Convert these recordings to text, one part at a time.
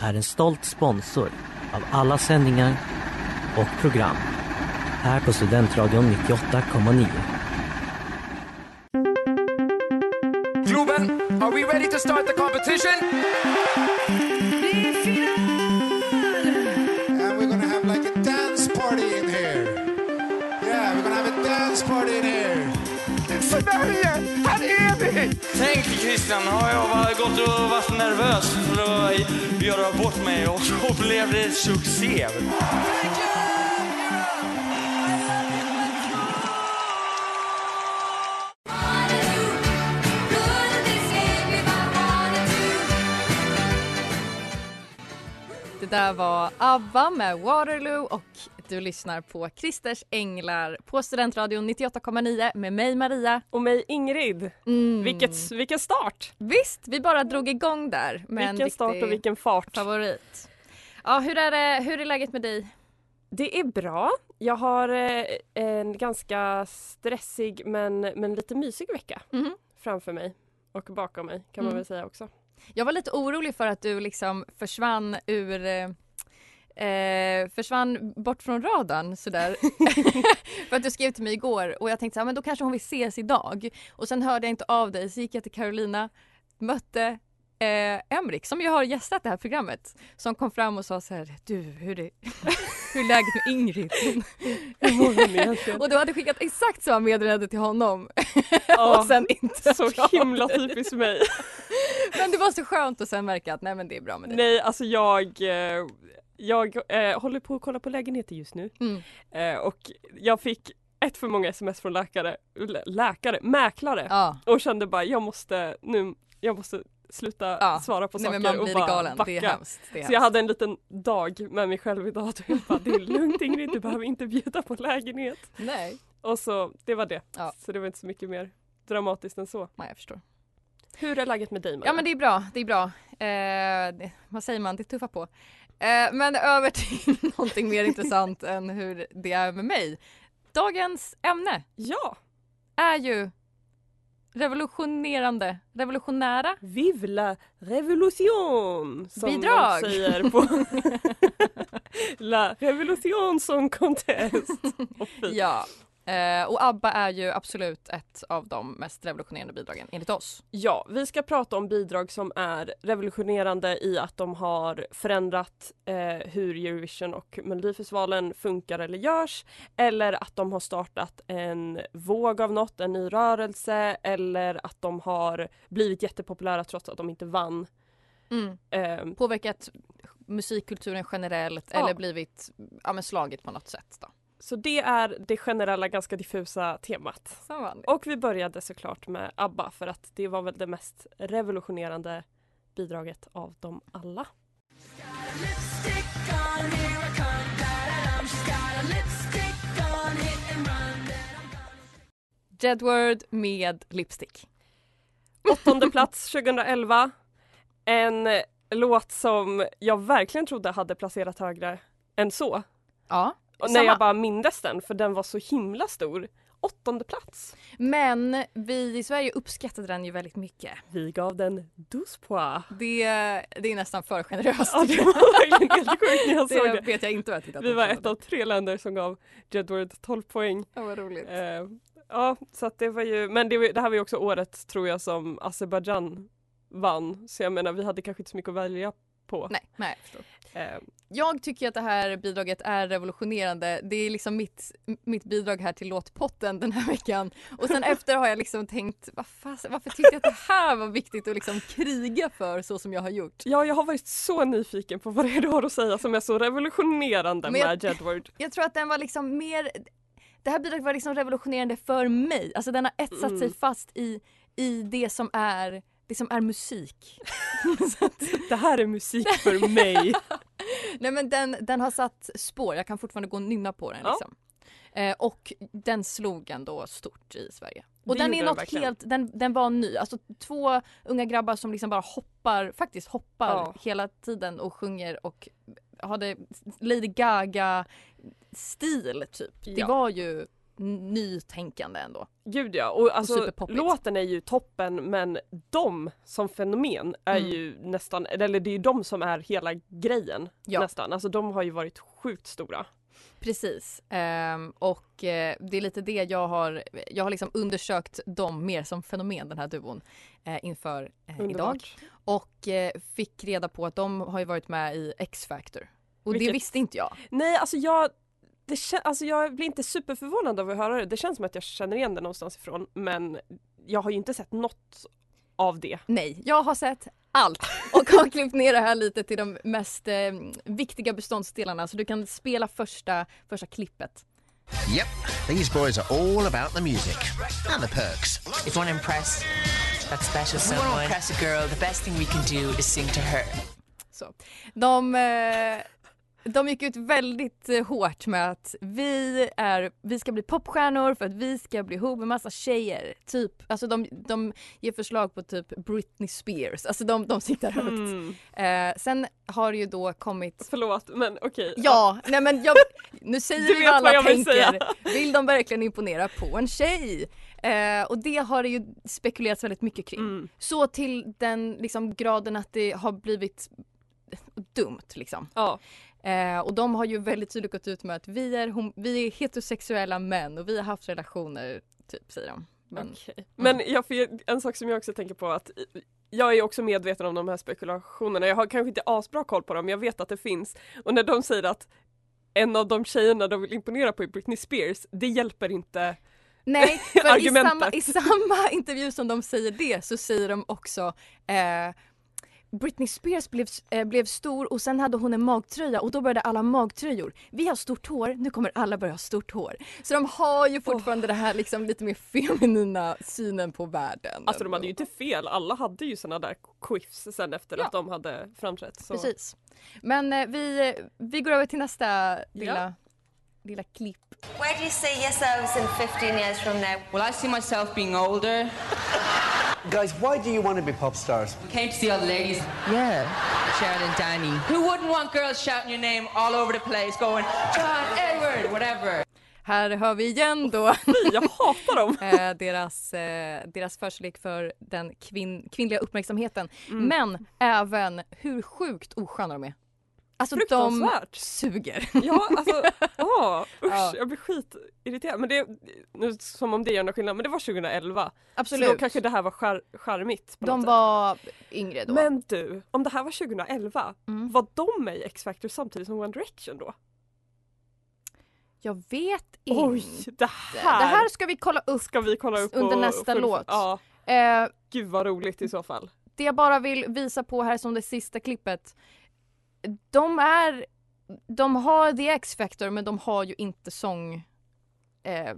är en stolt sponsor av alla sändningar och program här på Studentradion 98,9. Globen, are we ready to start the competition? Tänk Christian, har jag gått och varit nervös för att göra bort mig och så blev det succé. Det där var ABBA med Waterloo och du lyssnar på Christers Änglar på Studentradion 98,9 med mig Maria. Och mig Ingrid. Mm. Vilket, vilken start! Visst, vi bara drog igång där Vilken start och vilken fart. favorit. Ja, hur är, det, hur är läget med dig? Det är bra. Jag har eh, en ganska stressig men, men lite mysig vecka Mhm. framför mig. Och bakom mig kan man Mm. väl säga också. Jag var lite orolig för att du liksom försvann ur eh, försvann bort från radarn sådär. för att du skrev till mig igår och jag tänkte så här, men då kanske hon vill ses idag. Och sen hörde jag inte av dig så gick jag till Carolina, mötte eh, Emrik som ju har gästat det här programmet som kom fram och sa så här, du hur är, hur är läget med Ingrid? Hur mår hon egentligen? och du hade skickat exakt samma meddelande till honom och sen inte så himla typiskt mig. Men det var så skönt att sen märka att nej men det är bra med dig. Nej, alltså jag, eh, jag eh, håller på att kolla på lägenheter just nu. Mm. Eh, och jag fick ett för många sms från läkare, lä- läkare, mäklare Ja. och kände bara jag måste nu, jag måste sluta Ja. svara på Nej saker och bara galen, backa. det är hemskt. Det är Så jag hade en liten dag med mig själv idag och jag bara det är lugnt Ingrid, du behöver inte bjuda på lägenhet. Nej. Och så det var det. Ja. Så det var inte så mycket mer dramatiskt än så. Nej jag förstår. Hur är läget med dig Maria? Ja men det är bra, det är bra. Eh, vad säger man, det tuffar på. Eh, men över till någonting mer intressant än hur det är med mig. Dagens ämne Ja! är ju revolutionerande, revolutionära Vive la revolution! Som Bidrag. de säger på La revolution som contest. Ja. Eh, och ABBA är ju absolut ett av de mest revolutionerande bidragen enligt oss. Ja, vi ska prata om bidrag som är revolutionerande i att de har förändrat eh, hur Eurovision och Melodifestivalen funkar eller görs. Eller att de har startat en våg av något, en ny rörelse. Eller att de har blivit jättepopulära trots att de inte vann. Eh, Påverkat musikkulturen generellt Ja. eller blivit ja, men slagit på något sätt. Då. Så det är det generella, ganska diffusa temat. Och vi började såklart med ABBA för att det var väl det mest revolutionerande bidraget av dem alla. Jedward med lipstick. Åttonde plats 2011. En låt som jag verkligen trodde hade placerat högre än så. Ja, Och när samma. jag bara mindes den för den var så himla stor. Åttonde plats. Men vi i Sverige uppskattade den ju väldigt mycket. Vi gav den douze pois. Det, det är nästan för generöst. Ja, det var verkligen helt sjukt när jag såg det vet jag inte vad jag tittat Vi var ett av tre länder som gav Jedward 12 poäng. Ja, vad roligt. Eh, ja, så att det var ju, men det, var- det här var ju också året tror jag som Azerbaijan vann. Så jag menar vi hade kanske inte så mycket att välja på. Nej, nej jag förstår. Eh, Jag tycker att det här bidraget är revolutionerande. Det är liksom mitt, mitt bidrag här till låtpotten den här veckan. Och sen efter har jag liksom tänkt, vad fas, varför tyckte jag att det här var viktigt att liksom kriga för så som jag har gjort? ja, jag har varit så nyfiken på vad det är du har att säga som är så revolutionerande Men jag- med Jedward. Jag tror att den var liksom mer, det här bidraget var liksom revolutionerande för mig. Alltså den har etsat sig Mm. fast i, i det som är det som är musik. Det här är musik för mig. Nej men den, den har satt spår, jag kan fortfarande gå och nynna på den Ja. liksom. Eh, och den slog ändå stort i Sverige. Och Det den är den något verkligen. helt, den, den var ny. Alltså två unga grabbar som liksom bara hoppar, faktiskt hoppar Ja. hela tiden och sjunger och hade Lady Gaga stil typ. Det Ja. var ju nytänkande ändå. Gud ja, och alltså superpoppigt. låten är ju toppen men de som fenomen är Mm. ju nästan, eller det är ju de som är hela grejen Ja. nästan. Alltså de har ju varit sjukt stora. Precis. Ehm, och eh, det är lite det jag har, jag har liksom undersökt dem mer som fenomen den här duon eh, inför eh, idag. Och eh, fick reda på att de har ju varit med i X-Factor. Och det Vilket- visste inte jag. Nej alltså jag, det kän- alltså jag blir inte superförvånad av att höra det. Det känns som att jag känner igen det någonstans ifrån men jag har ju inte sett något av det. Nej, jag har sett allt och har klippt ner det här lite till de mest eh, viktiga beståndsdelarna så du kan spela första, första klippet. Yep, these boys are all about the music and the perks. If you want to impress that special If we want to someone, impress a girl, the best thing we can do is sing to her. Så. De, eh, de gick ut väldigt eh, hårt med att vi, är, vi ska bli popstjärnor för att vi ska bli ihop med massa tjejer. Typ, alltså de, de ger förslag på typ Britney Spears, alltså de, de siktar högt. Mm. Eh, sen har det ju då kommit Förlåt men okej. Ja, nej men jag, nu säger vi vad alla vad jag vill tänker. säga. Vill de verkligen imponera på en tjej? Eh, och det har det ju spekulerats väldigt mycket kring. Mm. Så till den liksom, graden att det har blivit dumt liksom. Ja. Eh, och de har ju väldigt tydligt gått ut med att vi är, vi är heterosexuella män och vi har haft relationer, typ säger de. Men, Okej. Men jag, en sak som jag också tänker på att jag är också medveten om de här spekulationerna. Jag har kanske inte asbra koll på dem, men jag vet att det finns. Och när de säger att en av de tjejerna de vill imponera på är Britney Spears, det hjälper inte. Nej, för i samma, i samma intervju som de säger det så säger de också eh, Britney Spears blev, eh, blev stor och sen hade hon en magtröja och då började alla magtröjor. Vi har stort hår, nu kommer alla börja ha stort hår. Så de har ju fortfarande det här liksom lite mer feminina synen på världen. Alltså de hade ju inte fel, alla hade ju såna där quiffs sen efter Ja. att de hade framträtt. Så. Precis. Men eh, vi, vi går över till nästa lilla, lilla klipp. Where do you see yourselves in 15 years from now? Well, I see myself being older. Guys, why do you want to be pop stars? Came to see all the ladies. Yeah, Sharon and Danny. Who wouldn't want girls shouting your name all over the place, going John, Edward, whatever? Här hör vi igen då jag hatar dem. eh, deras, eh, deras förkärlek för den kvinn, kvinnliga uppmärksamheten. Mm. Men även hur sjukt osköna de är. Alltså de suger. Ja, alltså, åh, usch, Ja. jag blir skitirriterad. Men det, nu som om det gör någon skillnad, men det var 2011. Absolut. Så då kanske det här var. På De var yngre då. Men du, om det här var 2011, Mm. var de med i X-Factor samtidigt som One Direction då? Jag vet inte. Oj, det här, Det här ska vi kolla upp ska vi kolla upp under och nästa full- låt. Ja, Eh, gud vad roligt i så fall. det jag bara vill visa på här som det sista klippet. De är, de har the X-factor men de har ju inte sång eh.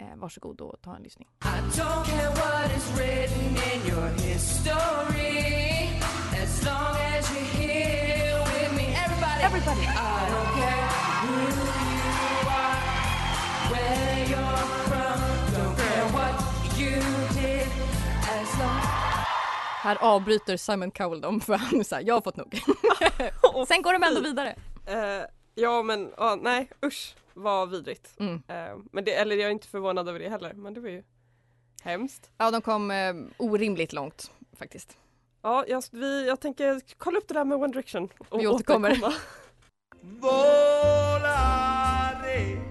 Eh, varsågod och ta en lyssning. Everybody. I don't care who you are, where you're from, don't care what you did as long. Här avbryter Simon Cowell dem för han är såhär, jag har fått nog. Sen går de ändå vidare. Eh, ja men ja, nej usch vad vidrigt. Mm. Eh, men det, eller jag är inte förvånad över det heller men det var ju hemskt. Ja, de kom eh, orimligt långt faktiskt. Ja, jag, vi, jag tänker kolla upp det där med One Direction. Och Vi återkommer. återkomma.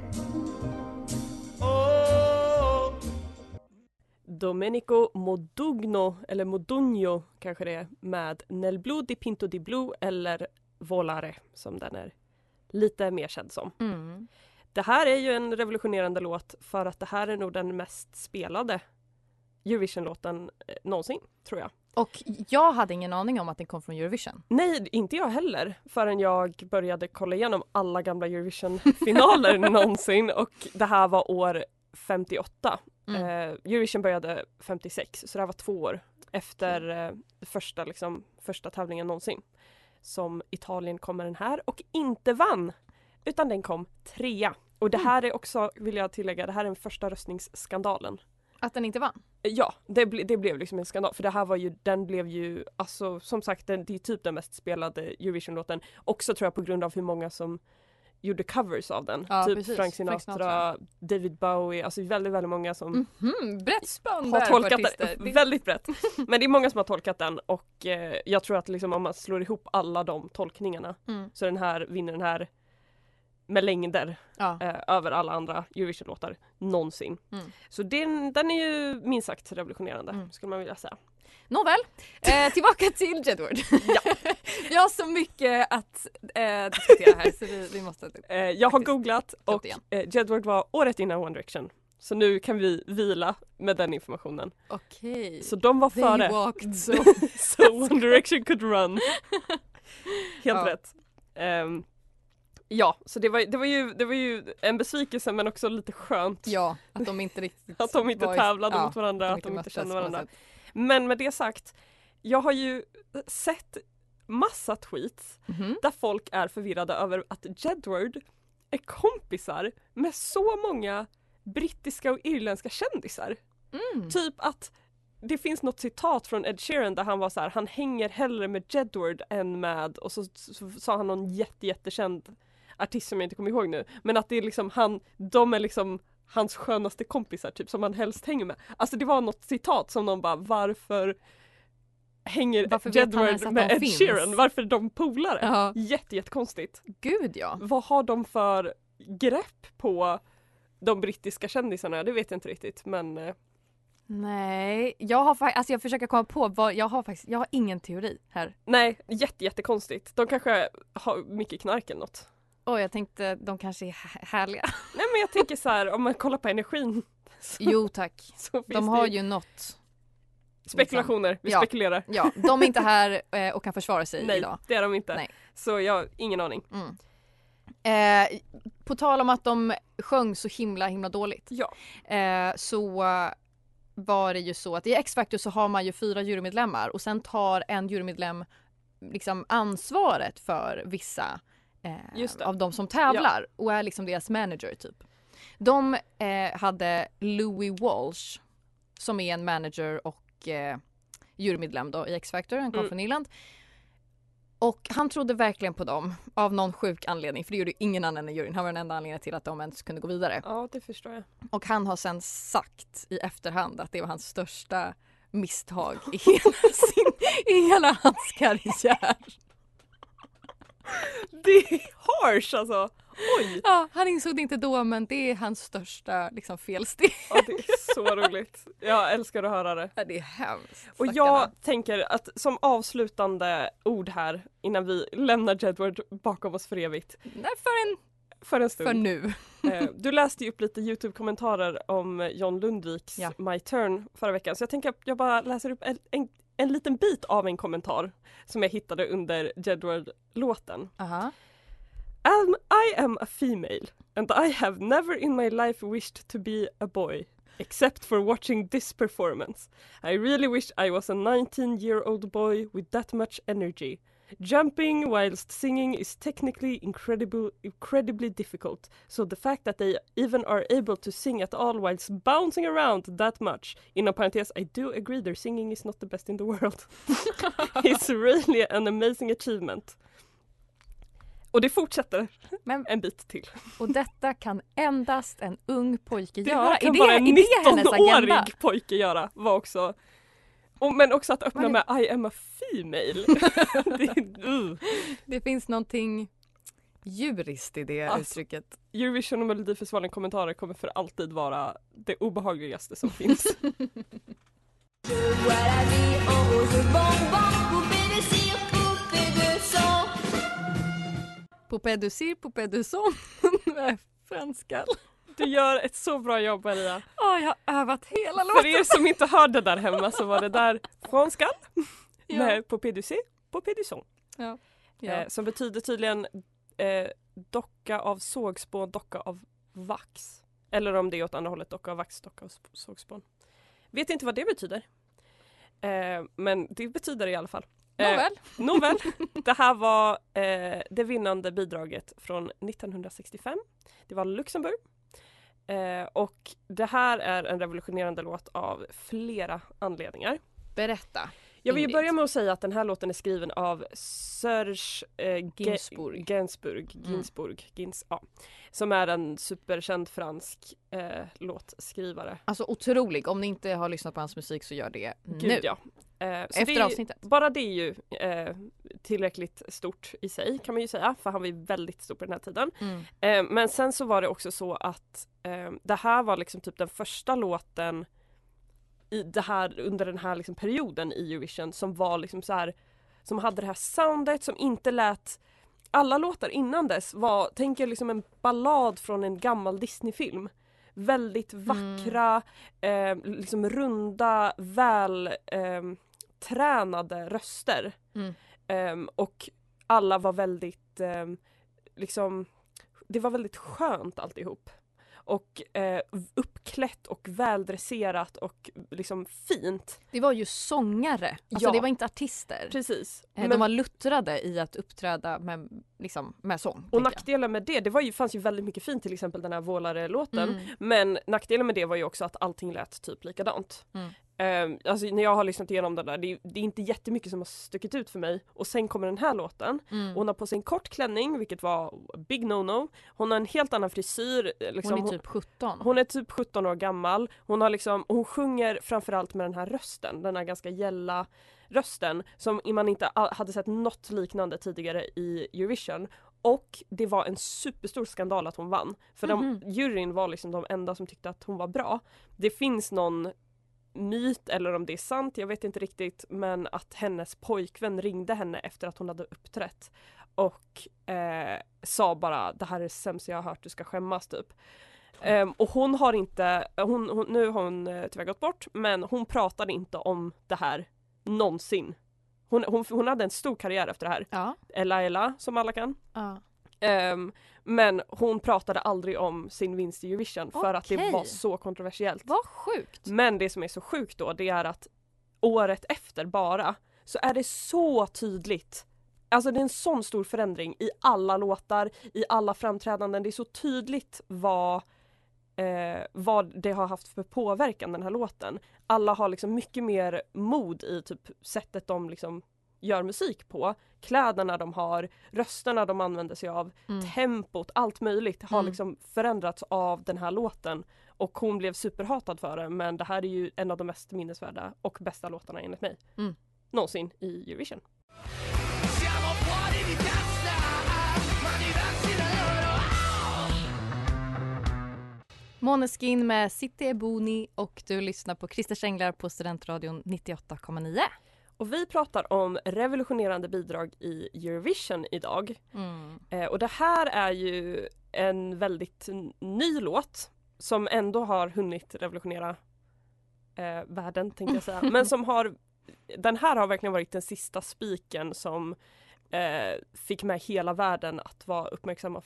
Domenico Modugno, eller Modugno kanske det är, med Nel Blu di Pinto di Blu eller Volare som den är lite mer känd som. Mm. Det här är ju en revolutionerande låt för att det här är nog den mest spelade Eurovision-låten eh, någonsin, tror jag. Och jag hade ingen aning om att den kom från Eurovision. Nej, inte jag heller förrän jag började kolla igenom alla gamla Eurovision-finaler någonsin och det här var år 58. Mm. Eh, Eurovision började 56 så det här var två år efter eh, första, liksom, första tävlingen någonsin. Som Italien kom med den här och inte vann utan den kom trea. Och det här är också, vill jag tillägga, det här är den första röstningsskandalen. Att den inte vann? Ja, det, ble, det blev liksom en skandal för det här var ju, den blev ju, alltså som sagt den, det är typ den mest spelade Eurovision-låten. Också tror jag på grund av hur många som gjorde covers av den. Ja, typ precis. Frank Sinatra, Frank Sinatra. David Bowie, alltså väldigt, väldigt många som Mhm, brett spann har tolkat artister. den. Väldigt brett. Men det är många som har tolkat den och eh, jag tror att liksom om man slår ihop alla de tolkningarna Mm. så den här vinner den här med längder Ja. eh, över alla andra Eurovision-låtar någonsin. Mm. Så den, den är ju minst sagt revolutionerande Mm. skulle man vilja säga. Nåväl, eh, tillbaka till Jedward. vi har så mycket att eh, diskutera här så vi, vi måste... Eh, jag har googlat och eh, Jedward var året innan One Direction. Så nu kan vi vila med den informationen. Okej. Så de var They före. walked so so One Direction could run. Helt Ja. rätt. Ehm, ja, så det var, det, var ju, det var ju en besvikelse men också lite skönt. Ja, att de inte riktigt Att de inte var i- tävlade ja, mot varandra, de att de inte möttes kände varandra. sätt. Men med det sagt, jag har ju sett massa tweets Mhm. där folk är förvirrade över att Jedward är kompisar med så många brittiska och irländska kändisar. Mm. Typ att det finns något citat från Ed Sheeran där han var så här, han hänger hellre med Jedward än med, och så sa han någon jätte, jättekänd artist som jag inte kommer ihåg nu, men att det är liksom han, de är liksom hans skönaste kompisar typ som han helst hänger med. Alltså det var något citat som någon bara, varför hänger Varför Jedward med Ed finns? Sheeran? Varför är de polare? Ja. Jätte, jättekonstigt. Gud ja. Vad har de för grepp på de brittiska kändisarna? Det vet jag inte riktigt men eh, Nej, jag har faktiskt, alltså jag försöker komma på vad, jag har faktiskt, jag har ingen teori här. Nej, jätte, jättekonstigt. De kanske har mycket knark eller något. Åh, jag tänkte de kanske är hä- härliga. Nej men jag tänker så här, om man kollar på energin. Så, Jo tack. De det har ju något. spekulationer, vi Ja. spekulerar. Ja, de är inte här eh, och kan försvara sig Nej, idag. det är de inte. Nej. Så jag har ingen aning. Mm. Eh, på tal om att de sjöng så himla himla dåligt. Ja. Eh, så var det ju så att i X-Factor så har man ju fyra jurymedlemmar och sen tar en jurymedlem liksom ansvaret för vissa eh, av de som tävlar och är liksom deras manager typ. De eh, hade Louis Walsh som är en manager och eh, jurymedlem då i X-Factor, han kom Mm. från Irland. Och han trodde verkligen på dem av någon sjuk anledning för det gjorde ingen annan i juryn. Han var den enda anledningen till att de ens kunde gå vidare. Ja, det förstår jag. Och han har sen sagt i efterhand att det var hans största misstag i hela, sin, i hela hans karriär. Det är harsh alltså! Oj! Ja, han insåg det inte då men det är hans största liksom, felsteg. Ja, det är så roligt. Jag älskar att höra det. Ja, det är hemskt. Och stackarna. jag tänker att som avslutande ord här innan vi lämnar Jedward bakom oss för evigt. Nej, för, en, För en stund. för nu. Eh, Du läste ju upp lite Youtube-kommentarer om John Lundviks Ja. My Turn förra veckan så jag tänker att jag bara läser upp en, en, en liten bit av en kommentar som jag hittade under Jedward-låten. Aha. Um, I am a female and I have never in my life wished to be a boy except for watching this performance. I really wish I was a 19 year old boy with that much energy. Jumping whilst singing is technically incredible, incredibly difficult, so the fact that they even are able to sing at all whilst bouncing around that much, inom parentes, I do agree their singing is not the best in the world, is really an amazing achievement. Och det fortsätter Men, en bit till. och detta kan endast en ung pojke Det göra. här kan är det, bara en är det hennes agenda? 19-årig pojke göra. Var också, och, men också att öppna med I am a female. det, uh. Det finns någonting djuriskt i det Alltså, uttrycket. Eurovision och Melodifestivalen kommentarer kommer för alltid vara det obehagligaste som finns. Poupée du cire, poupée du son. Franska. Du gör ett så bra jobb Maria. Ja, jag har övat hela För låten. er som inte hörde där hemma så var det där franska Ja. med Poupée du sais, Poupée du son. Ja. Ja. Eh, som betyder tydligen eh, docka av sågspån, docka av vax. Eller om det är åt andra hållet, docka av vax, docka av sp- sågspån. Vet inte vad det betyder. Eh, men det betyder det i alla fall. Eh, Nåväl. nåväl. Det här var eh, det vinnande bidraget från 1965. Det var Luxemburg. Eh, och det här är en revolutionerande låt av flera anledningar. Berätta. Jag vill Ingrid. börja med att säga att den här låten är skriven av Serge eh, Ge- Gainsbourg. Gainsbourg, Mm. Gainsbourg Gins, ja, som är en superkänd fransk eh, låtskrivare. Alltså otrolig. Om ni inte har lyssnat på hans musik så gör det Gud nu. ja. Eh, Efter det avsnittet. Bara det är ju eh, tillräckligt stort i sig kan man ju säga för han var ju väldigt stor på den här tiden. Mm. Eh, men sen så var det också så att eh, det här var liksom typ den första låten i det här, under den här liksom perioden i Eurovision som var liksom så här som hade det här soundet som inte lät alla låtar innan dess var, tänk er liksom en ballad från en gammal Disneyfilm. Väldigt vackra, eh, liksom runda, väl eh, tränade röster. Mm. Ehm, och alla var väldigt, ehm, liksom, det var väldigt skönt alltihop. Och eh, uppklätt och väldresserat och liksom fint. Det var ju sångare. Alltså Ja. det var inte artister. Precis. Eh, De Men- var luttrade i att uppträda med, liksom, med sång. Och jag. nackdelen med det, det var ju, fanns ju väldigt mycket fint, till exempel den här Vålare-låten. Mm. Men nackdelen med det var ju också att allting lät typ likadant. Mm. Um, alltså när jag har lyssnat igenom den där, det är, det är inte jättemycket som har stuckit ut för mig. Och sen kommer den här låten. Mm. Hon har på sig en kort klänning, vilket var big no-no. Hon har en helt annan frisyr. eh, Liksom, Hon är typ 17. hon är typ 17 år gammal. Hon, har liksom, hon sjunger framförallt med den här rösten, den här ganska gälla rösten som man inte hade sett något liknande tidigare i Eurovision. Och det var en superstor skandal att hon vann. För Mhm. de, juryn var liksom de enda som tyckte att hon var bra. Det finns någon myt eller om det är sant, jag vet inte riktigt, men att hennes pojkvän ringde henne efter att hon hade uppträtt och eh, sa bara det här är det sämsta jag har hört, du ska skämmas typ. Ehm, och hon har inte, hon, hon, nu har hon eh, tyvärr gått bort, men hon pratade inte om det här någonsin. Hon, hon, hon hade en stor karriär efter det här. Ja. Ella som alla kan. Ja. Ehm, men hon pratade aldrig om sin vinst i Eurovision för att det var så kontroversiellt. Vad sjukt. Men det som är så sjukt då det är att året efter bara så är det så tydligt Alltså det är en sån stor förändring i alla låtar, i alla framträdanden. Det är så tydligt vad, eh, vad det har haft för påverkan den här låten. Alla har liksom mycket mer mod i typ sättet de liksom gör musik på. Kläderna de har, rösterna de använder sig av, Mm. tempot, allt möjligt har Mm. liksom förändrats av den här låten. Och hon blev superhatad för det men det här är ju en av de mest minnesvärda och bästa låtarna enligt mig. Mm. Någonsin i Eurovision. Måneskin med City Ebony och du lyssnar på Christer Änglar på Studentradion 98,9. Och vi pratar om revolutionerande bidrag i Eurovision idag. Mm. Eh, och det här är ju en väldigt ny låt som ändå har hunnit revolutionera eh, världen tänkte jag säga. Men som har, den här har verkligen varit den sista spiken som eh, fick med hela världen att vara uppmärksamma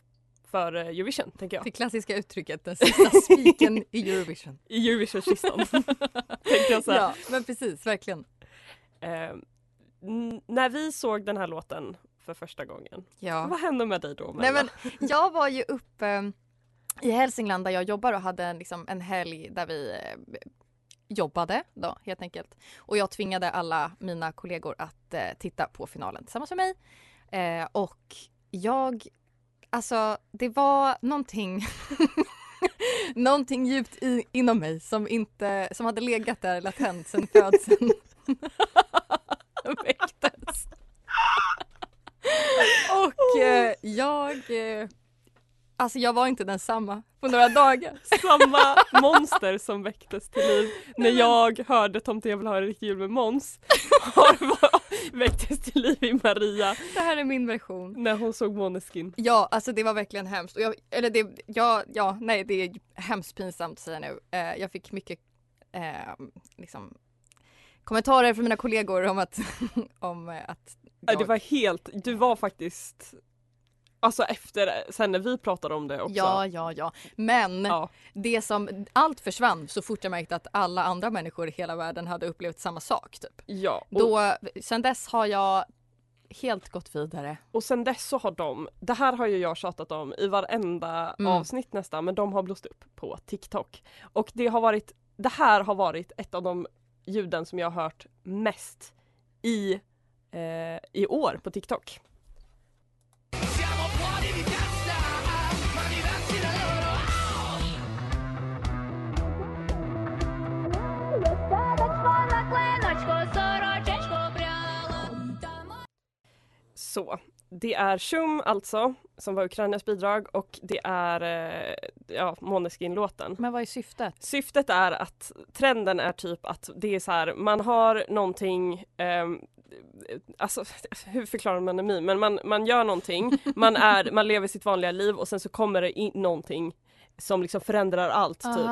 för eh, Eurovision tänker jag. Det klassiska uttrycket, den sista spiken i Eurovision. I Eurovision-kistan tänkte jag säga. Ja, men precis, verkligen. Eh, när vi såg den här låten för första gången, Ja. vad hände med dig då Nej, men jag var ju uppe i Hälsingland där jag jobbar och hade en, liksom, en helg där vi eh, jobbade då helt enkelt. Och jag tvingade alla mina kollegor att eh, titta på finalen tillsammans med mig. Eh, och jag, alltså det var någonting Någonting djupt i, inom mig som inte, som hade legat där latent sedan födseln. Väcktes. Och eh, jag, eh, alltså jag var inte densamma på några dagar. Samma monster som väcktes till liv när jag hörde Tomten jag vill ha en riktig jul med Måns har väcktes till liv i Maria Det här är min version. när hon såg Måneskin. Ja, alltså det var verkligen hemskt. Och jag, eller det, ja, ja, nej det är hemskt pinsamt att säga nu. Eh, jag fick mycket eh, liksom, kommentarer från mina kollegor om att, om eh, att Ja. Det var helt, du var faktiskt Alltså efter, sen när vi pratade om det också. Ja, ja, ja. Men Ja. det som, allt försvann så fort jag märkte att alla andra människor i hela världen hade upplevt samma sak. Typ. Ja, och, Då, sen dess har jag helt gått vidare. och sen dess så har de, det här har ju jag tjatat om i varenda Mm. avsnitt nästan, men de har blåst upp på TikTok. Och det har varit, det här har varit ett av de ljuden som jag har hört mest i, eh, i år på TikTok. Så, det är Shum alltså, som var Ukrainas bidrag och det är eh, ja, Måneskin-låten. Men vad är syftet? Syftet är att trenden är typ att det är så här, man har någonting ehm, Alltså hur förklarar man en meme? Men man, man gör någonting, man, är, man lever sitt vanliga liv och sen så kommer det in någonting som liksom förändrar allt typ.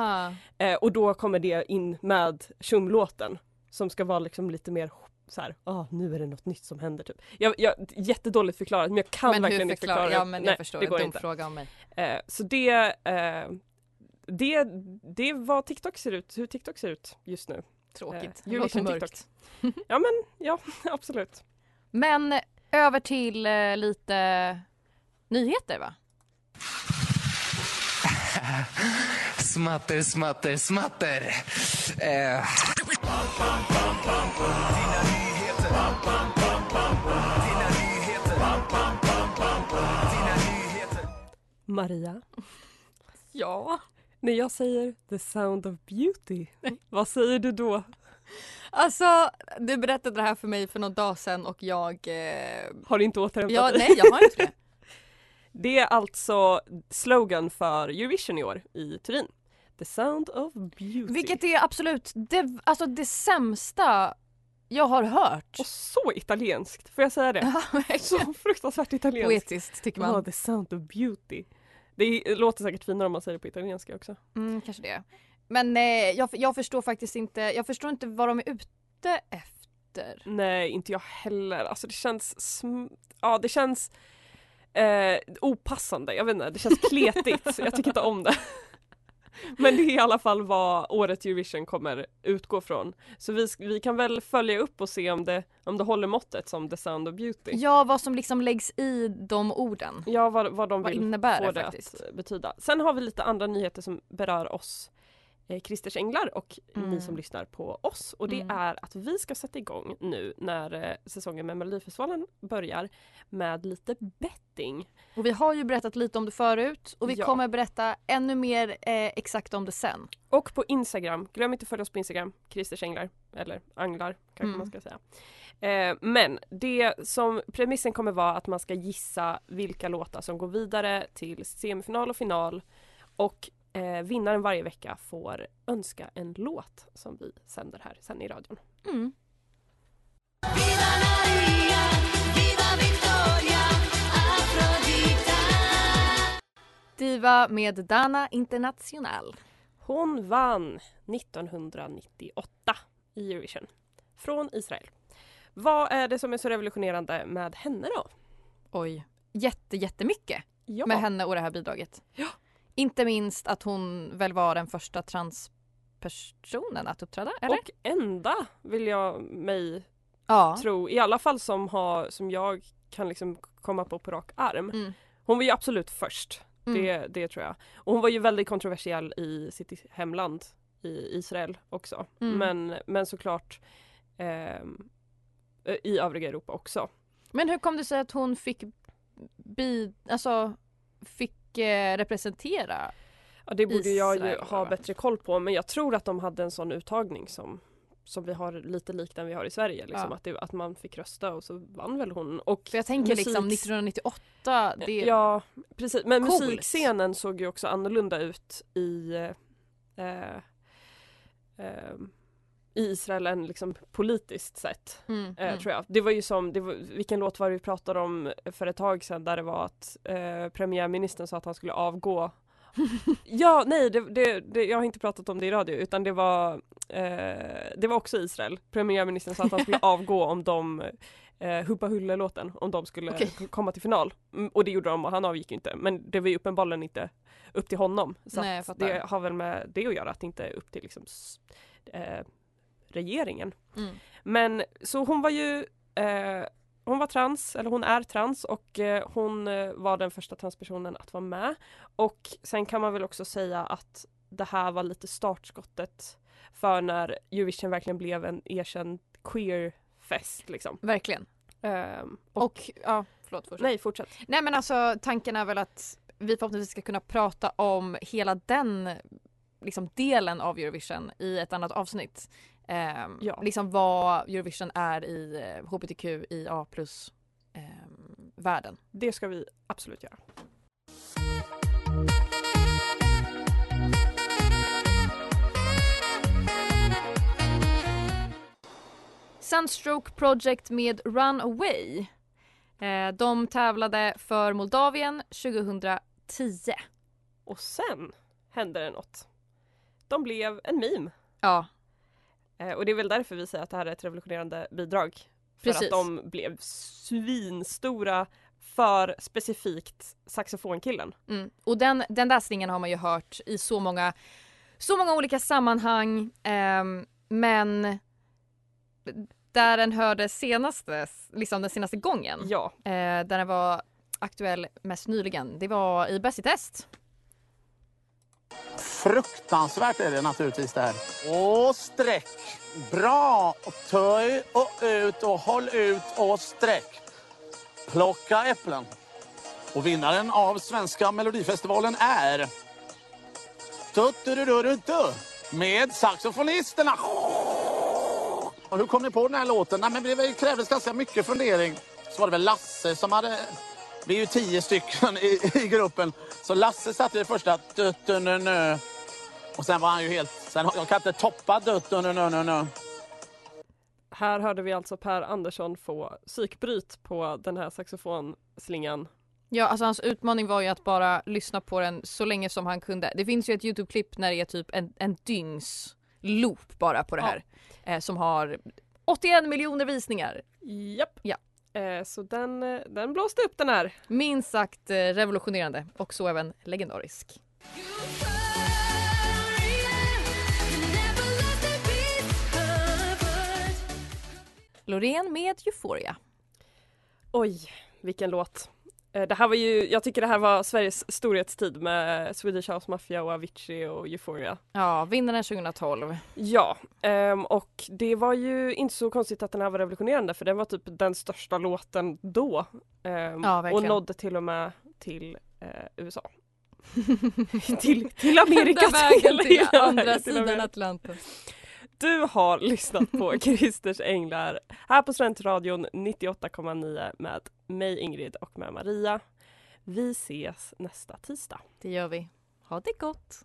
Eh, och då kommer det in med Tjum-låten som ska vara liksom lite mer så här, ah, nu är det något nytt som händer typ. Jag, jag, jättedåligt förklarat men jag kan men verkligen inte förklara Ja men Nej, jag förstår, det går inte. fråga om mig. Eh, så det, eh, det, det är vad TikTok ser ut, hur TikTok ser ut just nu. Tråkigt. Eh, Det låter mörkt. TikTok. Ja men ja, absolut. Men över till eh, lite nyheter va? Smatter, smatter, smatter. Eh. Maria, Ja. när jag säger the sound of beauty, vad säger du då? Alltså du berättade det här för mig för någon dag sedan och jag... Eh... Har inte återhämtat Ja, dig? nej jag har inte det. Det är alltså slogan för Eurovision i år i Turin. The sound of beauty. Vilket är absolut det, alltså det sämsta jag har hört. Och så italienskt, får jag säga det? så fruktansvärt italienskt. Poetiskt tycker man. Ja, the sound of beauty. Det är- låter säkert finare om man säger det på italienska också. Mm, kanske det. Men eh, jag, jag förstår faktiskt inte, jag förstår inte vad de är ute efter. Nej, inte jag heller. Alltså det känns, ja det känns eh, opassande. Jag vet inte, det känns kletigt. jag tycker inte om det. Men det är i alla fall vad årets Eurovision kommer utgå från. Så vi, vi kan väl följa upp och se om det, om det håller måttet som The Sound of Beauty. Ja, vad som liksom läggs i de orden. Ja, vad, vad de Vad vill innebär få det det att betyda. Sen har vi lite andra nyheter som berör oss eh, Christers Änglar och Mm. ni som lyssnar på oss. Och det Mm. är att vi ska sätta igång nu när eh, säsongen med Melodifestivalen börjar med lite betting. Och vi har ju berättat lite om det förut och vi Ja. kommer berätta ännu mer eh, exakt om det sen. Och på Instagram, glöm inte att följa oss på Instagram, Christers Änglar, eller Anglar kanske Mm. man ska säga. Eh, men det som premissen kommer vara att man ska gissa vilka låtar som går vidare till semifinal och final och eh, vinnaren varje vecka får önska en låt som vi sänder här sen i radion. Mm. Diva med Dana International. Hon vann 1998 i Eurovision från Israel. Vad är det som är så revolutionerande med henne då? Oj. Jätte, jättemycket Ja. med henne och det här bidraget. Inte minst att hon väl var den första transpersonen att uppträda, eller? Och enda vill jag mig ja. tro, i alla fall som, har, som jag kan liksom komma på på rak arm. Mm. Hon var ju absolut först, Mm. det, det tror jag. Och hon var ju väldigt kontroversiell i sitt hemland i Israel också. Mm. Men, men såklart ehm, i övriga Europa också. Men hur kom det sig att hon fick bi, alltså fick eh, representera? Ja, det borde jag ju Israel, ha bättre koll på men jag tror att de hade en sån uttagning som, som vi har lite lik den vi har i Sverige. Liksom, Ja. att, det, att man fick rösta och så vann väl hon. Och För jag tänker liksom musiks- 1998, det Ja, precis. Men Coolt. musikscenen såg ju också annorlunda ut i eh, eh, i Israel än liksom politiskt sett. Mm, eh, mm. tror jag. Det var ju som, var, vilken låt var det vi pratade om för ett tag sedan där det var att eh, premiärministern sa att han skulle avgå. ja, nej, det, det, det, jag har inte pratat om det i radio utan det var eh, det var också Israel. Premiärministern sa att han skulle avgå om de eh, Hubba Hulle-låten, om de skulle k- komma till final. Mm, och det gjorde de och han avgick inte. Men det var ju uppenbarligen inte upp till honom. Så Nej, det har väl med det att göra, att det inte är upp till liksom, eh, regeringen. Mm. Men så hon var ju eh, hon var trans, eller hon är trans och eh, hon eh, var den första transpersonen att vara med. Och sen kan man väl också säga att det här var lite startskottet för när Eurovision verkligen blev en erkänd queer-fest liksom. Verkligen. Ehm, Och, ja, förlåt fortsätt. Nej, fortsätt. Nej men alltså tanken är väl att vi förhoppningsvis ska kunna prata om hela den liksom, delen av Eurovision i ett annat avsnitt. Ehm, Ja. Liksom vad Eurovision är i eh, hbtq i A plus ehm, världen. Det ska vi absolut göra. Sunstroke Project med Runaway. Eh, de tävlade för Moldavien 2010. Och sen hände det något. De blev en meme. Ja, Eh, och det är väl därför vi säger att det här är ett revolutionerande bidrag. För Precis. att de blev svinstora för specifikt saxofonkillen. Mm. Och den, den där slingan har man ju hört i så många, så många olika sammanhang. ehm, men där den hördes senaste, liksom den senaste gången, Ja. eh, där den var aktuell mest nyligen, det var i Bäst i test. Fruktansvärt är det naturligtvis det här. Och sträck. Bra. Töj och ut och håll ut och sträck. Plocka äpplen. Och vinnaren av Svenska Melodifestivalen är... Tutturururutu med saxofonisterna. Och hur kom ni på den här låten? Nej, men det krävdes ganska mycket fundering. Så var det väl Lasse som hade... Vi är ju tio stycken i, i gruppen. Så Lasse satte det första tuttununö. Och sen var han ju helt... Sen, kan inte toppa tuttununö. Här hörde vi alltså Per Andersson få psykbryt på den här saxofonslingan. Ja, alltså hans utmaning var ju att bara lyssna på den så länge som han kunde. Det finns ju ett Youtube-klipp när det är typ en, en dygns loop bara på det här. Eh, som har 81 miljoner visningar. Japp. Ja. Eh, så den, eh, den blåste upp den här. Minst sagt eh, revolutionerande och så även legendarisk. Loreen med Euphoria. Oj, vilken låt. Eh, Det här var ju, jag tycker det här var Sveriges storhetstid med Swedish House Mafia och Avicii och Euphoria. Ja, vinnaren 2012. Ja, ehm, och det var ju inte så konstigt att den här var revolutionerande för den var typ den största låten då. Ehm, Ja, och nådde till och med till eh, USA. till, till Amerika. Till hela andra till sidan. Atlanten. Du har lyssnat på Christers Änglar här på Studentradion 98,9 med mig Ingrid och med Maria. Vi ses nästa tisdag. Det gör vi. Ha det gott!